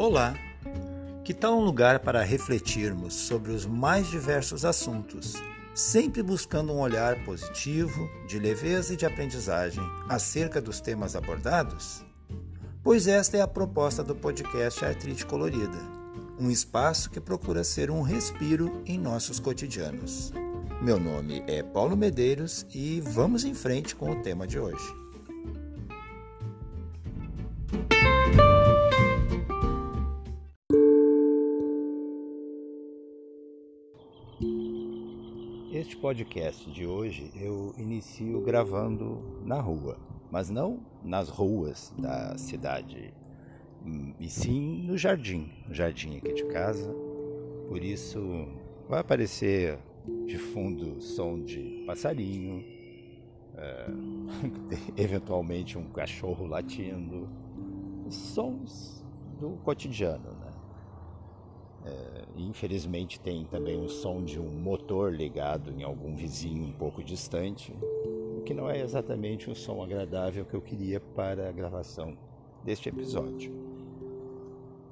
Olá! Que tal um lugar para refletirmos sobre os mais diversos assuntos, sempre buscando um olhar positivo, de leveza e de aprendizagem acerca dos temas abordados? Pois esta é a proposta do podcast Artrite Colorida, um espaço que procura ser um respiro em nossos cotidianos. Meu nome é Paulo Medeiros e vamos em frente com o tema de hoje. Podcast de hoje eu inicio gravando na rua, mas não nas ruas da cidade, e sim no jardim, no jardim aqui de casa. Por isso vai aparecer de fundo som de passarinho, é, eventualmente um cachorro latindo, sons do cotidiano, infelizmente tem também o som de um motor ligado em algum vizinho um pouco distante, o que não é exatamente o som agradável que eu queria para a gravação deste episódio.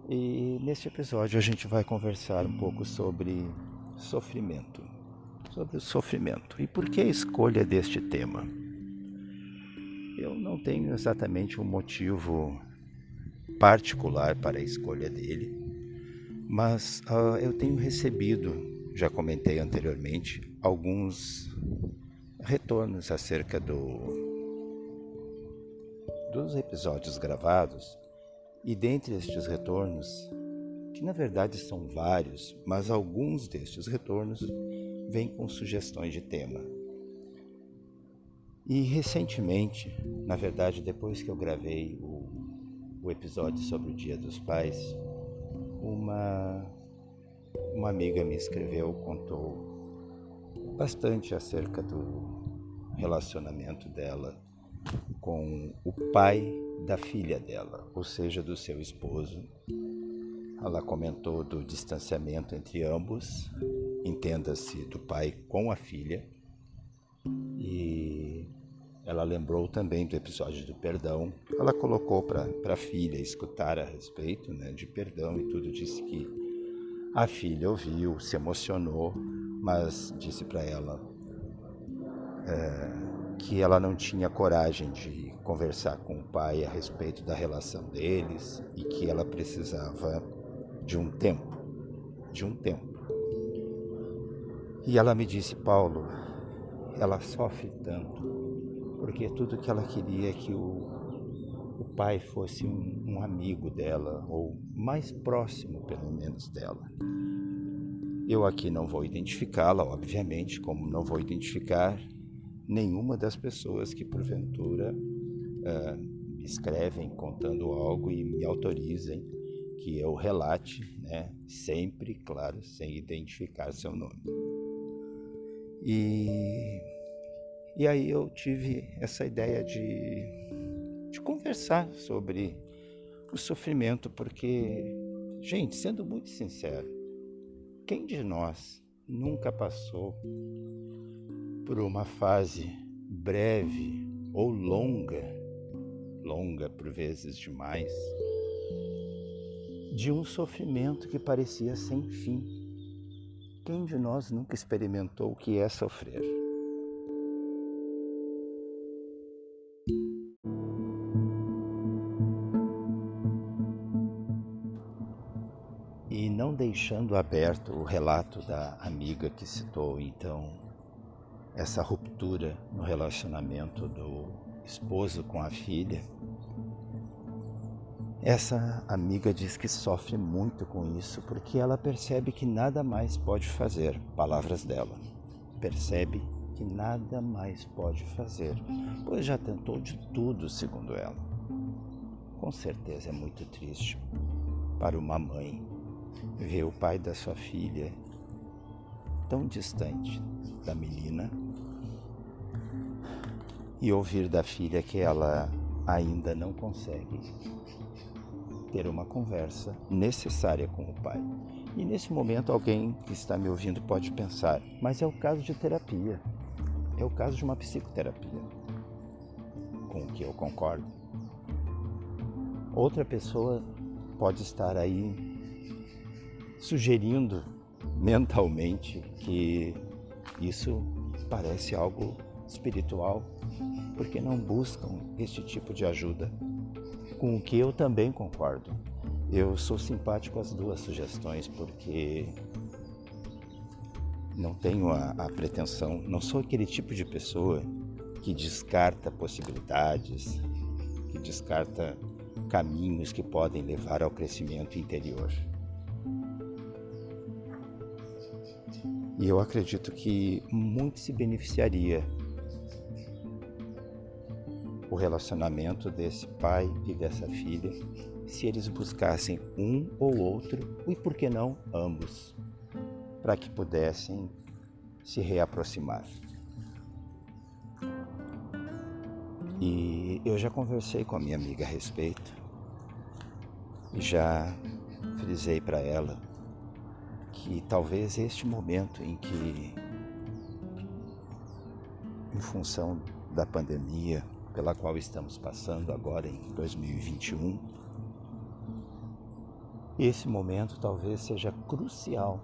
E neste episódio a gente vai conversar um pouco sobre sofrimento. Sobre o sofrimento. E por que a escolha deste tema? Eu não tenho exatamente um motivo particular para a escolha dele, mas uh, eu tenho recebido, já comentei anteriormente, alguns retornos acerca do, dos episódios gravados, e dentre estes retornos, que na verdade são vários, mas alguns destes retornos vêm com sugestões de tema. E recentemente, na verdade, depois que eu gravei o, o episódio sobre o Dia dos Pais, uma, uma amiga me escreveu, contou bastante acerca do relacionamento dela com o pai da filha dela, ou seja, do seu esposo. Ela comentou do distanciamento entre ambos, entenda-se do pai com a filha, e ela lembrou também do episódio do perdão. Ela colocou para a filha escutar a respeito né, de perdão e tudo. Disse que a filha ouviu, se emocionou, mas disse para ela é, que ela não tinha coragem de conversar com o pai a respeito da relação deles e que ela precisava de um tempo de um tempo. E ela me disse, Paulo, ela sofre tanto porque tudo que ela queria é que o, o pai fosse um, um amigo dela, ou mais próximo, pelo menos, dela. Eu aqui não vou identificá-la, obviamente, como não vou identificar nenhuma das pessoas que, porventura, uh, escrevem contando algo e me autorizem que eu relate, né, sempre, claro, sem identificar seu nome. E e aí eu tive essa ideia de, de conversar sobre o sofrimento, porque, gente, sendo muito sincero, quem de nós nunca passou por uma fase breve ou longa, longa por vezes demais, de um sofrimento que parecia sem fim? Quem de nós nunca experimentou o que é sofrer? Deixando aberto o relato da amiga que citou então essa ruptura no relacionamento do esposo com a filha. Essa amiga diz que sofre muito com isso porque ela percebe que nada mais pode fazer, palavras dela. Percebe que nada mais pode fazer, pois já tentou de tudo, segundo ela. Com certeza é muito triste para uma mãe ver o pai da sua filha tão distante da menina e ouvir da filha que ela ainda não consegue ter uma conversa necessária com o pai. E nesse momento alguém que está me ouvindo pode pensar, mas é o caso de terapia. É o caso de uma psicoterapia. Com o que eu concordo. Outra pessoa pode estar aí sugerindo mentalmente que isso parece algo espiritual, porque não buscam este tipo de ajuda, com o que eu também concordo. Eu sou simpático às duas sugestões porque não tenho a, a, pretensão, não sou aquele tipo de pessoa que descarta possibilidades, que descarta caminhos que podem levar ao crescimento interior. E eu acredito que muito se beneficiaria o relacionamento desse pai e dessa filha se eles buscassem um ou outro, e por que não ambos, para que pudessem se reaproximar. E eu já conversei com a minha amiga a respeito e já frisei para ela que talvez este momento em que, em função da pandemia pela qual estamos passando agora em 2021, esse momento talvez seja crucial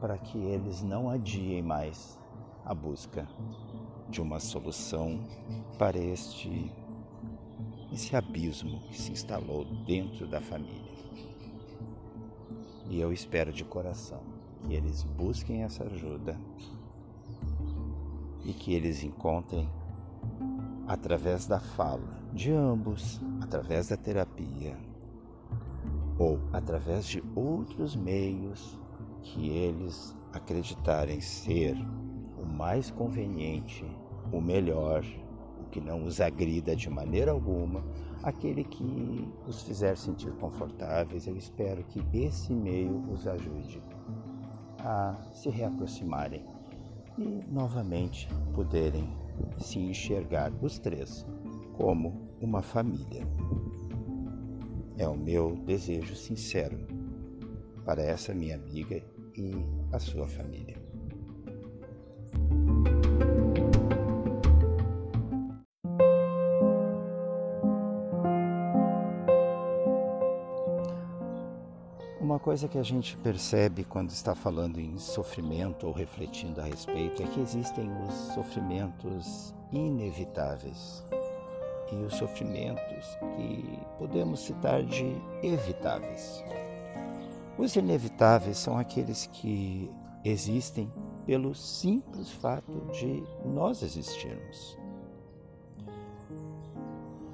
para que eles não adiem mais a busca de uma solução para este esse abismo que se instalou dentro da família. E eu espero de coração que eles busquem essa ajuda e que eles encontrem através da fala de ambos, através da terapia ou através de outros meios que eles acreditarem ser o mais conveniente, o melhor, o que não os agrida de maneira alguma, aquele que os fizer sentir confortáveis. Eu espero que esse meio os ajude a se reaproximarem e novamente poderem se enxergar os três como uma família. É o meu desejo sincero para essa minha amiga e a sua família. Coisa que a gente percebe quando está falando em sofrimento ou refletindo a respeito é que existem os sofrimentos inevitáveis e os sofrimentos que podemos citar de evitáveis. Os inevitáveis são aqueles que existem pelo simples fato de nós existirmos.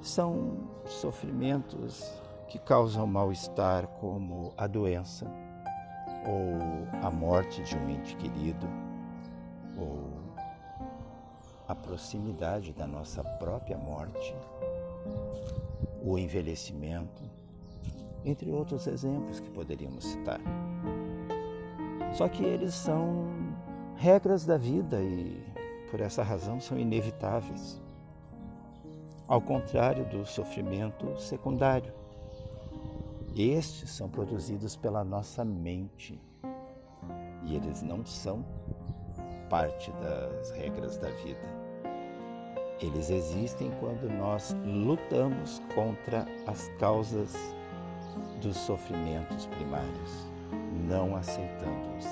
São sofrimentos que causam mal-estar, como a doença, ou a morte de um ente querido, ou a proximidade da nossa própria morte, o envelhecimento, entre outros exemplos que poderíamos citar. Só que eles são regras da vida e, por essa razão, são inevitáveis. Ao contrário do sofrimento secundário, estes são produzidos pela nossa mente e eles não são parte das regras da vida. Eles existem quando nós lutamos contra as causas dos sofrimentos primários, não aceitando-os.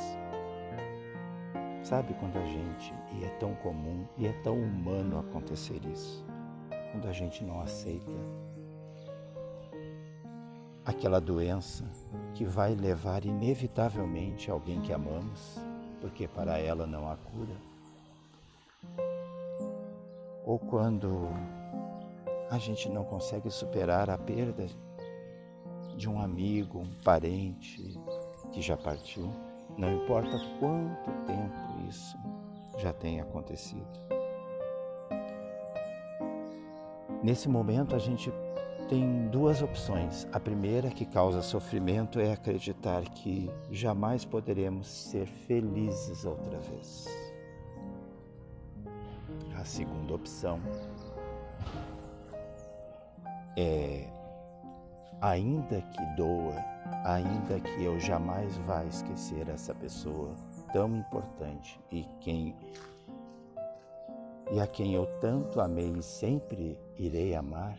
Sabe quando a gente, e é tão comum e é tão humano acontecer isso, quando a gente não aceita aquela doença que vai levar inevitavelmente alguém que amamos, porque para ela não há cura. Ou quando a gente não consegue superar a perda de um amigo, um parente que já partiu, não importa quanto tempo isso já tenha acontecido. Nesse momento a gente tem duas opções. A primeira, que causa sofrimento, é acreditar que jamais poderemos ser felizes outra vez. A segunda opção é, ainda que doa, ainda que eu jamais vá esquecer essa pessoa tão importante e quem e a quem eu tanto amei e sempre irei amar,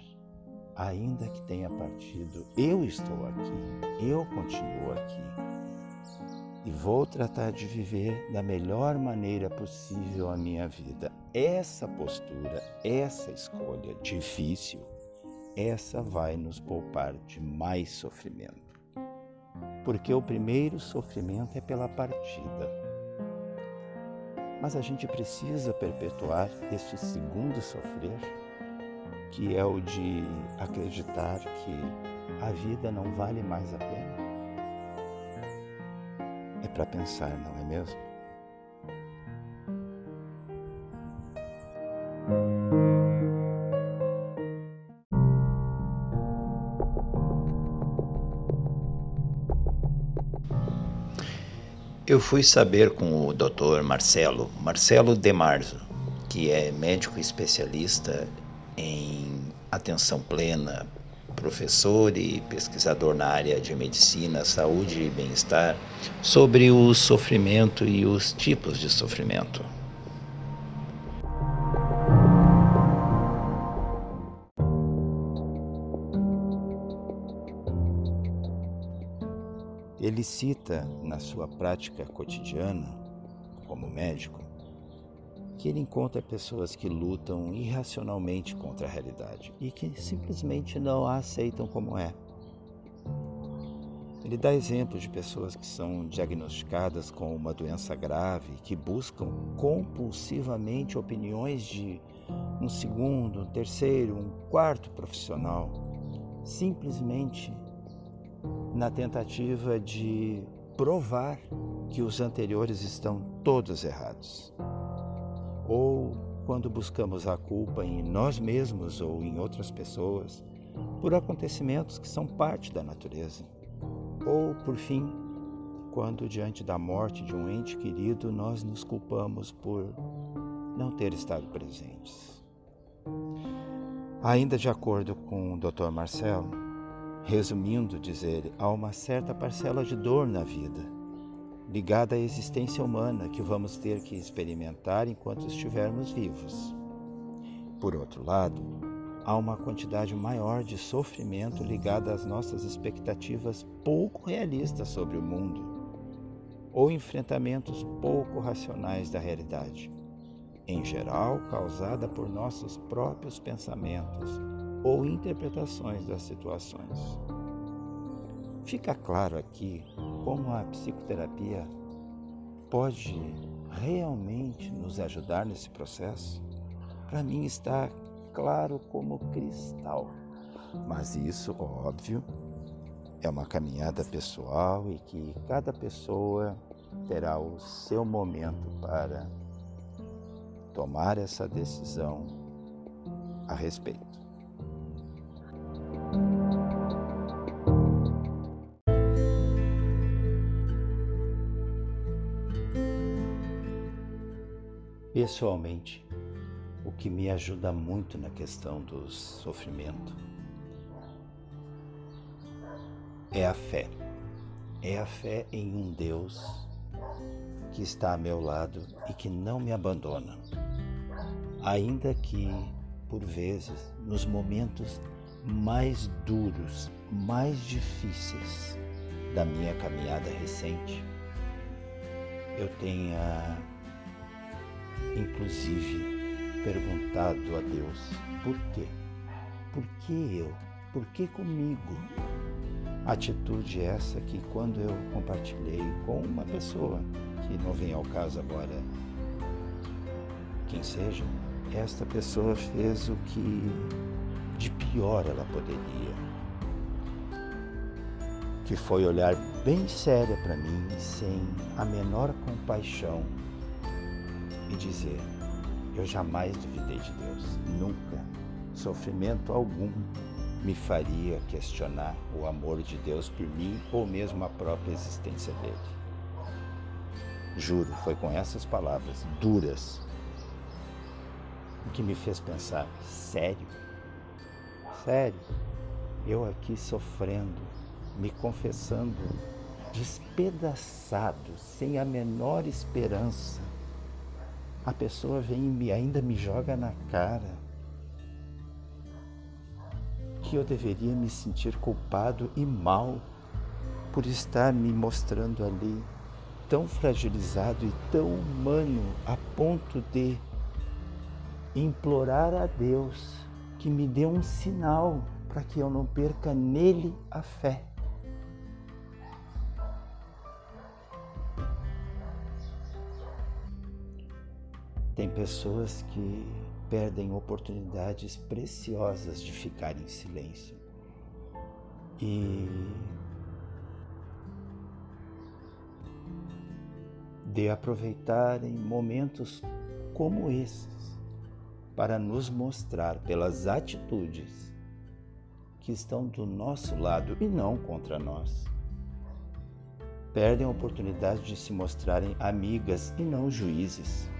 ainda que tenha partido, eu estou aqui, eu continuo aqui. E vou tratar de viver da melhor maneira possível a minha vida. Essa postura, essa escolha difícil, essa vai nos poupar de mais sofrimento. Porque o primeiro sofrimento é pela partida. Mas a gente precisa perpetuar este segundo sofrer que é o de acreditar que a vida não vale mais a pena. É para pensar, não é mesmo? Eu fui saber com o Dr. Marcelo, Marcelo Demarzo, que é médico especialista atenção plena, professor e pesquisador na área de medicina, saúde e bem-estar, sobre o sofrimento e os tipos de sofrimento. Ele cita na sua prática cotidiana, como médico, que ele encontra pessoas que lutam irracionalmente contra a realidade e que simplesmente não a aceitam como é. Ele dá exemplos de pessoas que são diagnosticadas com uma doença grave, que buscam compulsivamente opiniões de um segundo, um terceiro, um quarto profissional, simplesmente na tentativa de provar que os anteriores estão todos errados ou quando buscamos a culpa em nós mesmos ou em outras pessoas por acontecimentos que são parte da natureza, ou, por fim, quando diante da morte de um ente querido nós nos culpamos por não ter estado presentes. Ainda de acordo com o Dr. Marcelo, resumindo, dizer, há uma certa parcela de dor na vida ligada à existência humana que vamos ter que experimentar enquanto estivermos vivos. Por outro lado, há uma quantidade maior de sofrimento ligada às nossas expectativas pouco realistas sobre o mundo ou enfrentamentos pouco racionais da realidade, em geral causada por nossos próprios pensamentos ou interpretações das situações. Fica claro aqui como a psicoterapia pode realmente nos ajudar nesse processo. Para mim está claro como cristal. Mas isso, óbvio, é uma caminhada pessoal e que cada pessoa terá o seu momento para tomar essa decisão a respeito. Pessoalmente, o que me ajuda muito na questão do sofrimento é a fé. É a fé em um Deus que está a meu lado e que não me abandona. Ainda que, por vezes, nos momentos mais duros, mais difíceis da minha caminhada recente, eu tenha inclusive perguntado a Deus por quê? Por que eu? Por que comigo? Atitude essa que quando eu compartilhei com uma pessoa, que não vem ao caso agora quem seja, esta pessoa fez o que de pior ela poderia. Que foi olhar bem séria para mim, sem a menor compaixão e dizer: Eu jamais duvidei de Deus, nunca. Sofrimento algum me faria questionar o amor de Deus por mim ou mesmo a própria existência dele. Juro, foi com essas palavras duras que me fez pensar: sério? Sério? Eu aqui sofrendo, me confessando, despedaçado, sem a menor esperança a pessoa vem e ainda me joga na cara que eu deveria me sentir culpado e mal por estar me mostrando ali tão fragilizado e tão humano a ponto de implorar a Deus que me dê um sinal para que eu não perca nele a fé. Tem pessoas que perdem oportunidades preciosas de ficar em silêncio. E de aproveitarem momentos como esses para nos mostrar pelas atitudes que estão do nosso lado e não contra nós. Perdem a oportunidade de se mostrarem amigas e não juízes.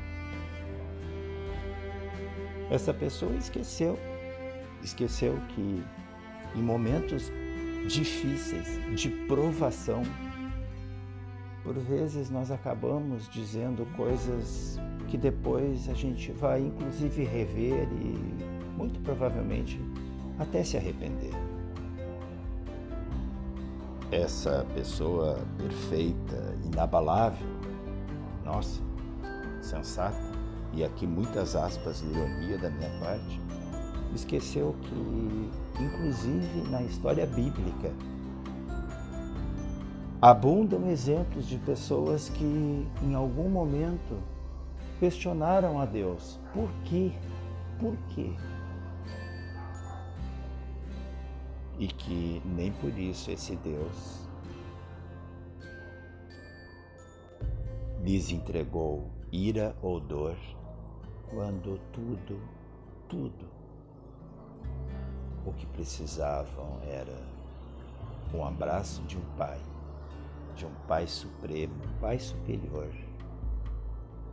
Essa pessoa esqueceu, esqueceu que em momentos difíceis, de provação, por vezes nós acabamos dizendo coisas que depois a gente vai inclusive rever e muito provavelmente até se arrepender. Essa pessoa perfeita, inabalável, nossa, sensata, e aqui muitas aspas de ironia da minha parte, esqueceu que, inclusive na história bíblica, Abundam exemplos de pessoas que, em algum momento, questionaram a Deus: por quê? Por quê? E que nem por isso esse Deus lhes entregou ira ou dor, quando tudo, tudo o que precisavam era um abraço de um pai de um Pai Supremo, Pai Superior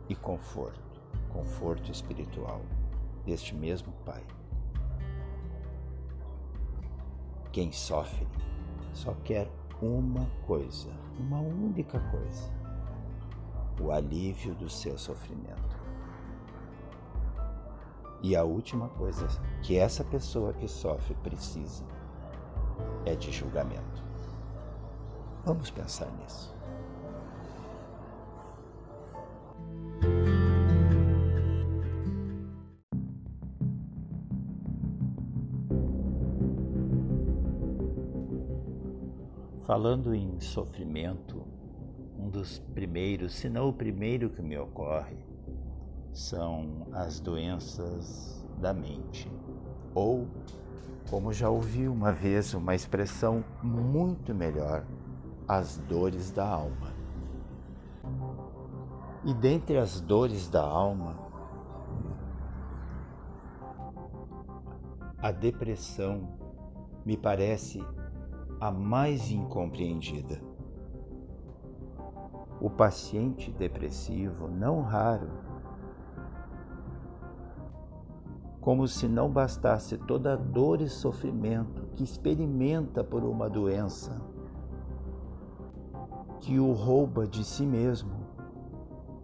e conforto, conforto espiritual deste mesmo Pai. Quem sofre só quer uma coisa, uma única coisa: o alívio do seu sofrimento. E a última coisa que essa pessoa que sofre precisa é de julgamento. Vamos pensar nisso. Falando em sofrimento, um dos primeiros, se não o primeiro que me ocorre, são as doenças da mente. Ou, como já ouvi uma vez uma expressão muito melhor, as dores da alma. E dentre as dores da alma, a depressão me parece a mais incompreendida. O paciente depressivo, não raro, como se não bastasse toda a dor e sofrimento que experimenta por uma doença, que o rouba de si mesmo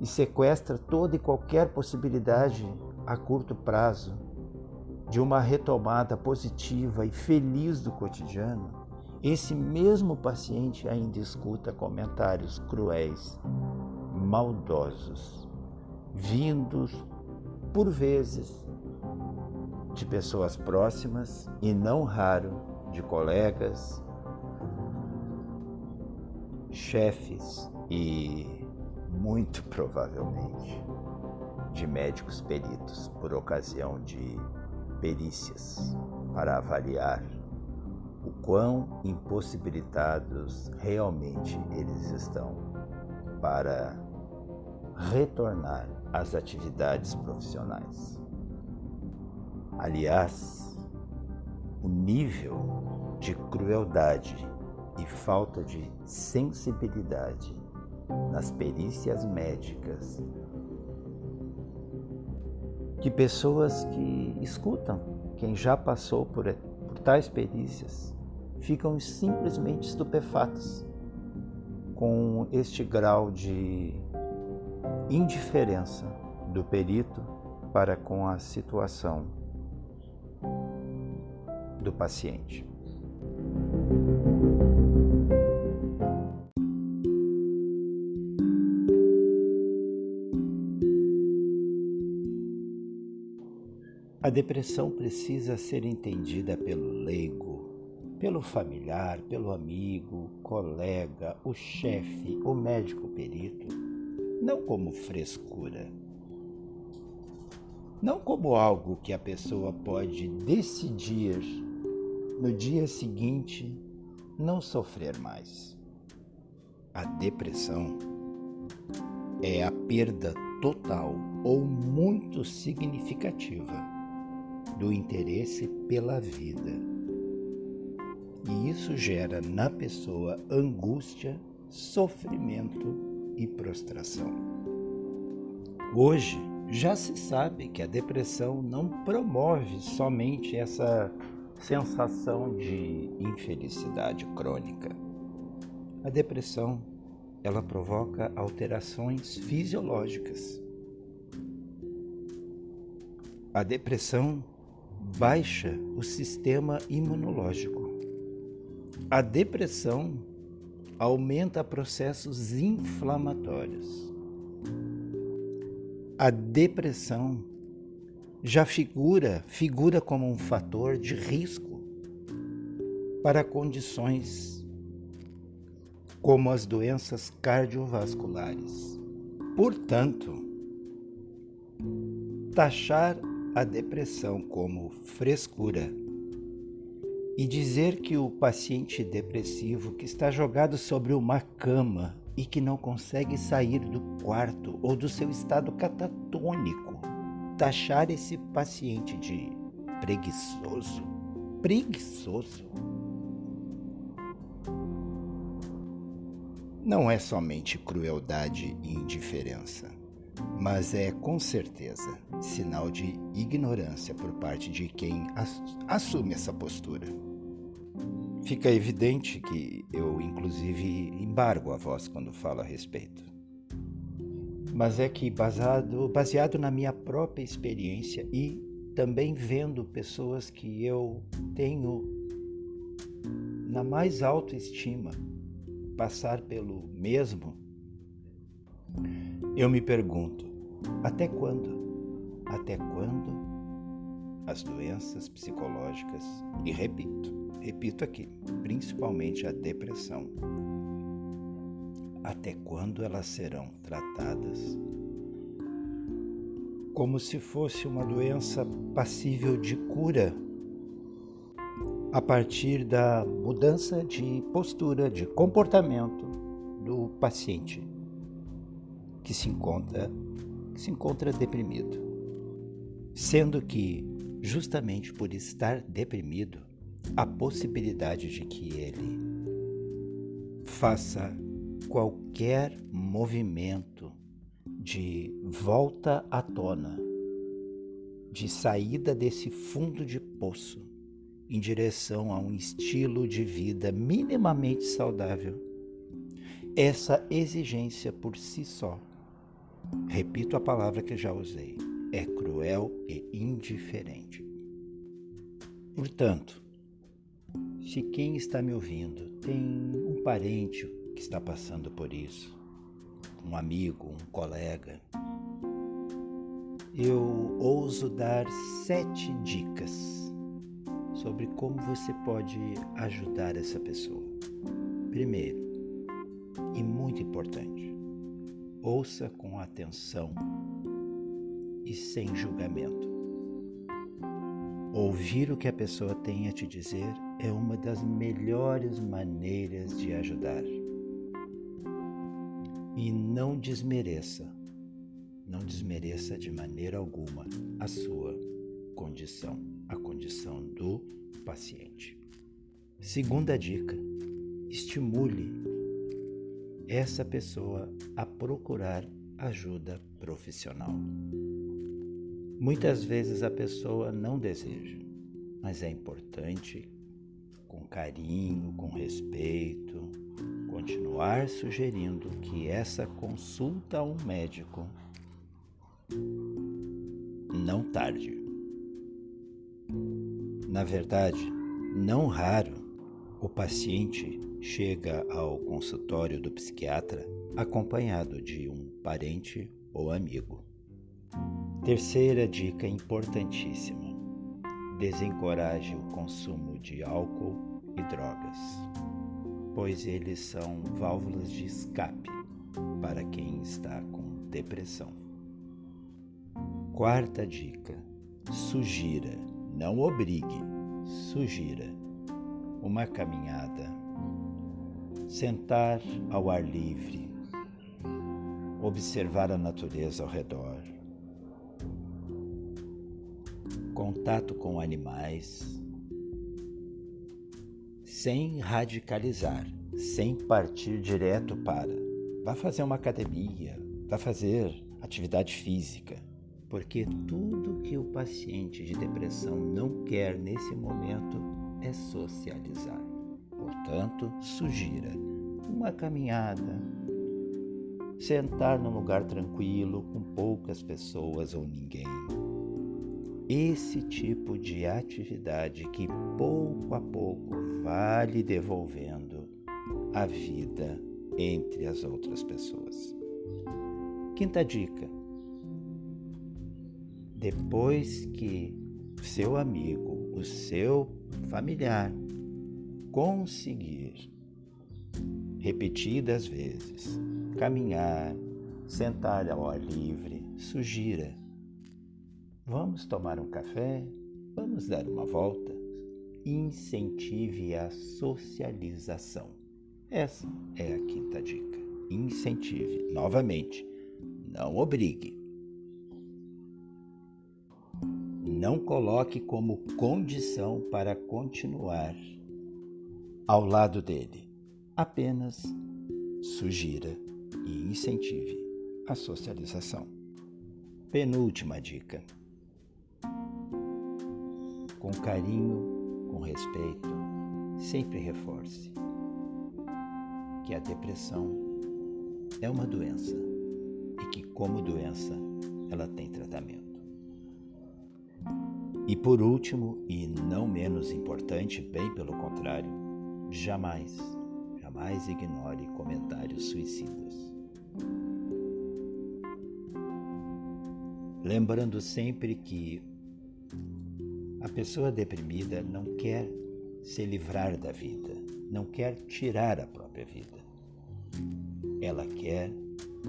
e sequestra toda e qualquer possibilidade a curto prazo de uma retomada positiva e feliz do cotidiano, esse mesmo paciente ainda escuta comentários cruéis, maldosos, vindos, por vezes, de pessoas próximas e não raro de colegas, chefes e, muito provavelmente, de médicos peritos por ocasião de perícias para avaliar o quão impossibilitados realmente eles estão para retornar às atividades profissionais. Aliás, o nível de crueldade e falta de sensibilidade nas perícias médicas que pessoas que escutam quem já passou por, por tais perícias ficam simplesmente estupefatos com este grau de indiferença do perito para com a situação do paciente. A depressão precisa ser entendida pelo leigo, pelo familiar, pelo amigo, colega, o chefe, o médico perito, não como frescura. Não como algo que a pessoa pode decidir no dia seguinte não sofrer mais. A depressão é a perda total ou muito significativa do interesse pela vida. E isso gera na pessoa angústia, sofrimento e prostração. Hoje, já se sabe que a depressão não promove somente essa sensação de infelicidade crônica. A depressão, ela provoca alterações fisiológicas. A depressão baixa o sistema imunológico. A depressão aumenta processos inflamatórios. A depressão já figura, figura como um fator de risco para condições como as doenças cardiovasculares. Portanto, taxar a depressão como frescura e dizer que o paciente depressivo que está jogado sobre uma cama e que não consegue sair do quarto ou do seu estado catatônico, taxar esse paciente de preguiçoso, preguiçoso, não é somente crueldade e indiferença mas é com certeza sinal de ignorância por parte de quem assume essa postura. Fica evidente que eu, inclusive, embargo a voz quando falo a respeito. Mas é que, baseado, baseado na minha própria experiência e também vendo pessoas que eu tenho na mais alta estima passar pelo mesmo, eu me pergunto: até quando? Até quando as doenças psicológicas, e repito, repito aqui, principalmente a depressão, até quando elas serão tratadas como se fosse uma doença passível de cura a partir da mudança de postura, de comportamento do paciente que se encontra, que se encontra deprimido. Sendo que, justamente por estar deprimido, a possibilidade de que ele faça qualquer movimento de volta à tona, de saída desse fundo de poço em direção a um estilo de vida minimamente saudável, essa exigência por si só Repito a palavra que já usei: é cruel e indiferente. Portanto, se quem está me ouvindo tem um parente que está passando por isso, um amigo, um colega, eu ouso dar sete dicas sobre como você pode ajudar essa pessoa. Primeiro, e muito importante, Ouça com atenção e sem julgamento. Ouvir o que a pessoa tem a te dizer é uma das melhores maneiras de ajudar. E não desmereça, não desmereça de maneira alguma a sua condição, a condição do paciente. Segunda dica: estimule essa pessoa a procurar ajuda profissional. Muitas vezes a pessoa não deseja, mas é importante, com carinho, com respeito, continuar sugerindo que essa consulta a um médico não tarde. Na verdade, Não raro, o paciente chega ao consultório do psiquiatra acompanhado de um parente ou amigo. Terceira dica importantíssima: desencoraje o consumo de álcool e drogas, pois eles são válvulas de escape para quem está com depressão. Quarta dica: sugira, não obrigue, sugira uma caminhada, sentar ao ar livre, observar a natureza ao redor, contato com animais, sem radicalizar, sem partir direto para. Vá fazer uma academia, vá fazer atividade física, porque tudo que o paciente de depressão não quer nesse momento é socializar. Portanto, sugira uma caminhada, sentar num lugar tranquilo com poucas pessoas ou ninguém. Esse tipo de atividade que pouco a pouco vai lhe devolvendo a vida entre as outras pessoas. Quinta dica: depois que o seu amigo, o seu familiar conseguir repetidas vezes caminhar, sentar ao ar livre, sugira. Vamos tomar um café? Vamos dar uma volta? Incentive a socialização. Essa é a quinta dica. Incentive. Novamente, não obrigue. Não coloque como condição para continuar ao lado dele. Apenas sugira e incentive a socialização. Penúltima dica: com carinho, respeito, sempre reforce que a depressão é uma doença e que, como doença, ela tem tratamento. E por último, e não menos importante, bem pelo contrário, jamais, jamais ignore comentários suicidas. Lembrando sempre que a pessoa deprimida não quer se livrar da vida, não quer tirar a própria vida. Ela quer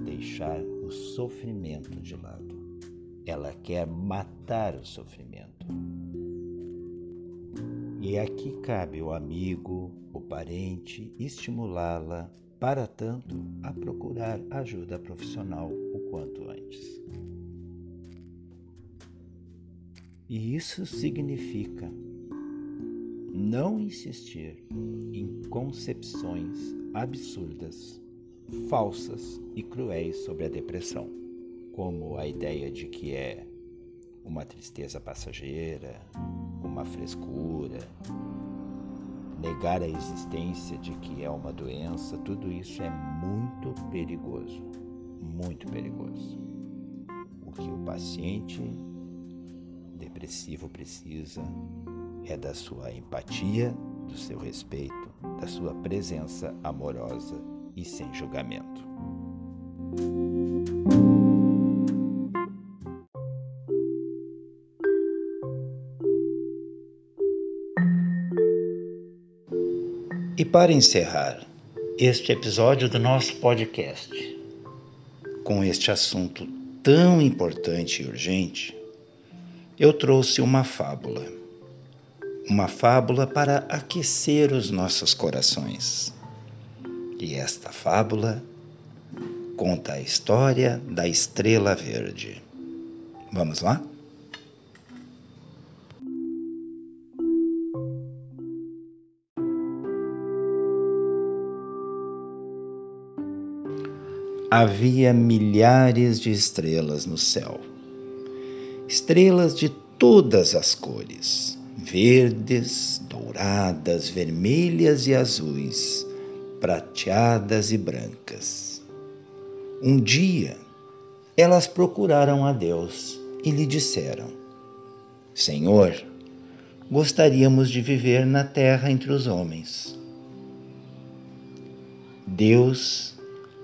deixar o sofrimento de lado. Ela quer matar o sofrimento. E aqui cabe o amigo, o parente, estimulá-la, para tanto, a procurar ajuda profissional o quanto antes. E isso significa não insistir em concepções absurdas, falsas e cruéis sobre a depressão, como a ideia de que é uma tristeza passageira, uma frescura, negar a existência de que é uma doença, tudo isso é muito perigoso, muito perigoso. O que o paciente depressivo precisa é da sua empatia, do seu respeito, da sua presença amorosa e sem julgamento. E para encerrar este episódio do nosso podcast, com este assunto tão importante e urgente, eu trouxe uma fábula. Uma fábula para aquecer os nossos corações. E esta fábula conta a história da estrela verde. Vamos lá? Havia milhares de estrelas no céu estrelas de todas as cores: verdes, douradas, vermelhas e azuis, prateadas e brancas. Um dia, elas procuraram a Deus e lhe disseram: Senhor, gostaríamos de viver na terra entre os homens. Deus,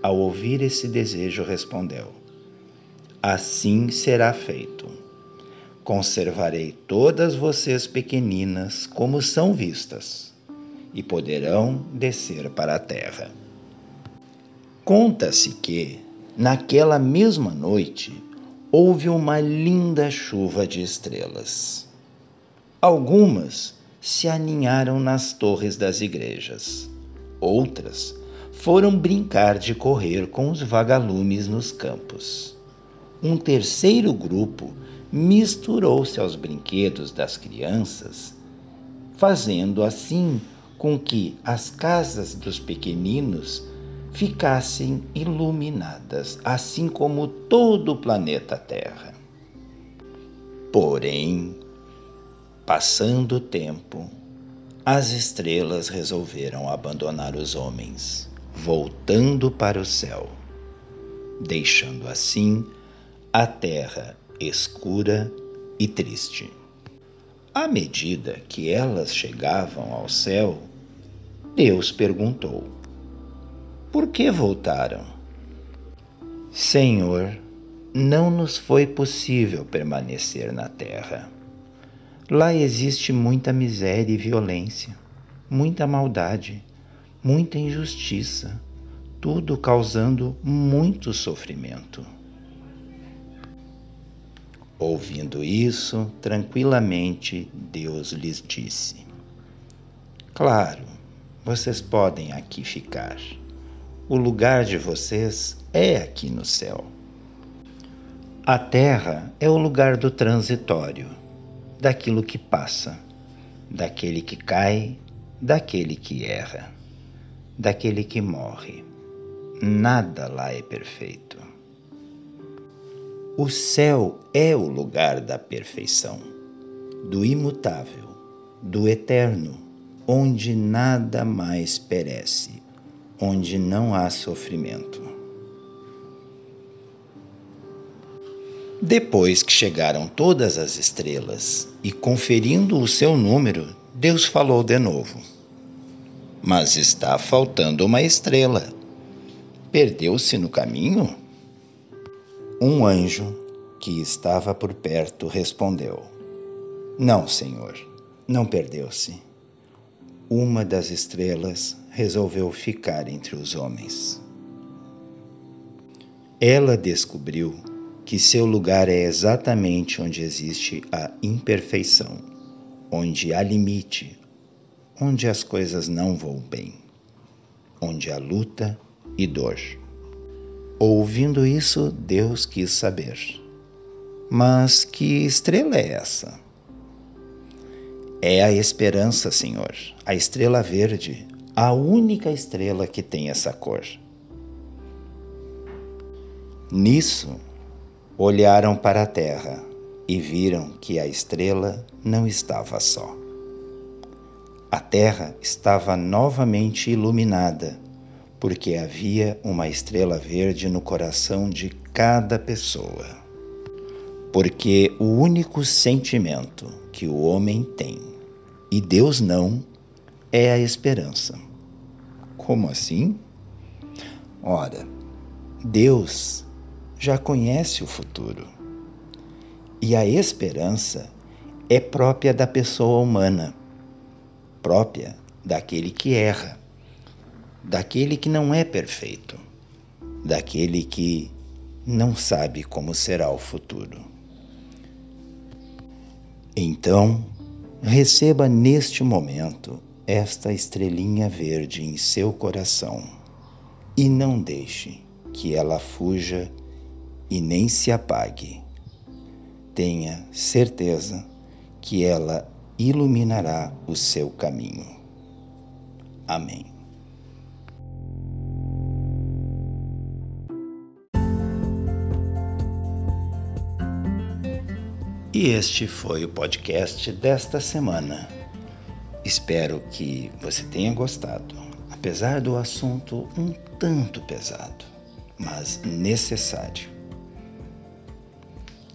ao ouvir esse desejo, respondeu: Assim será feito. Conservarei todas vocês pequeninas como são vistas, e poderão descer para a terra. Conta-se que, naquela mesma noite, houve uma linda chuva de estrelas. Algumas se aninharam nas torres das igrejas, outras foram brincar de correr com os vagalumes nos campos. Um terceiro grupo misturou-se aos brinquedos das crianças, fazendo assim com que as casas dos pequeninos ficassem iluminadas, assim como todo o planeta Terra. Porém, passando o tempo, as estrelas resolveram abandonar os homens, voltando para o céu, deixando assim a terra escura e triste. À medida que elas chegavam ao céu, Deus perguntou: por que voltaram? Senhor, não nos foi possível permanecer na terra. Lá existe muita miséria e violência, muita maldade, muita injustiça, tudo causando muito sofrimento. Ouvindo isso, tranquilamente, Deus lhes disse: Claro, vocês podem aqui ficar o lugar de vocês é aqui no céu. A terra é o lugar do transitório, daquilo que passa, daquele que cai, daquele que erra, daquele que morre. Nada lá é perfeito. O céu é o lugar da perfeição, do imutável, do eterno, onde nada mais perece onde não há sofrimento. Depois que chegaram todas as estrelas e conferindo o seu número, Deus falou de novo: Mas está faltando uma estrela. Perdeu-se no caminho? Um anjo que estava por perto respondeu: Não, Senhor, não perdeu-se uma das estrelas resolveu ficar entre os homens. Ela descobriu que seu lugar é exatamente onde existe a imperfeição, onde há limite, onde as coisas não vão bem, onde há luta e dor. Ouvindo isso, Deus quis saber: Mas que estrela é essa? É a esperança, Senhor, a estrela verde, a única estrela que tem essa cor. Nisso, olharam para a terra e viram que a estrela não estava só. A terra estava novamente iluminada, porque havia uma estrela verde no coração de cada pessoa. Porque o único sentimento que o homem tem e Deus não é a esperança. Como assim? Ora, Deus já conhece o futuro. E a esperança é própria da pessoa humana, própria daquele que erra, daquele que não é perfeito, daquele que não sabe como será o futuro. Então, Receba neste momento esta estrelinha verde em seu coração e não deixe que ela fuja e nem se apague. Tenha certeza que ela iluminará o seu caminho. Amém. E este foi o podcast desta semana. Espero que você tenha gostado, apesar do assunto um tanto pesado, mas necessário.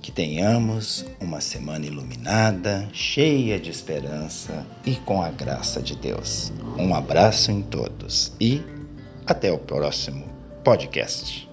Que tenhamos uma semana iluminada, cheia de esperança e com a graça de Deus. Um abraço em todos e até o próximo podcast.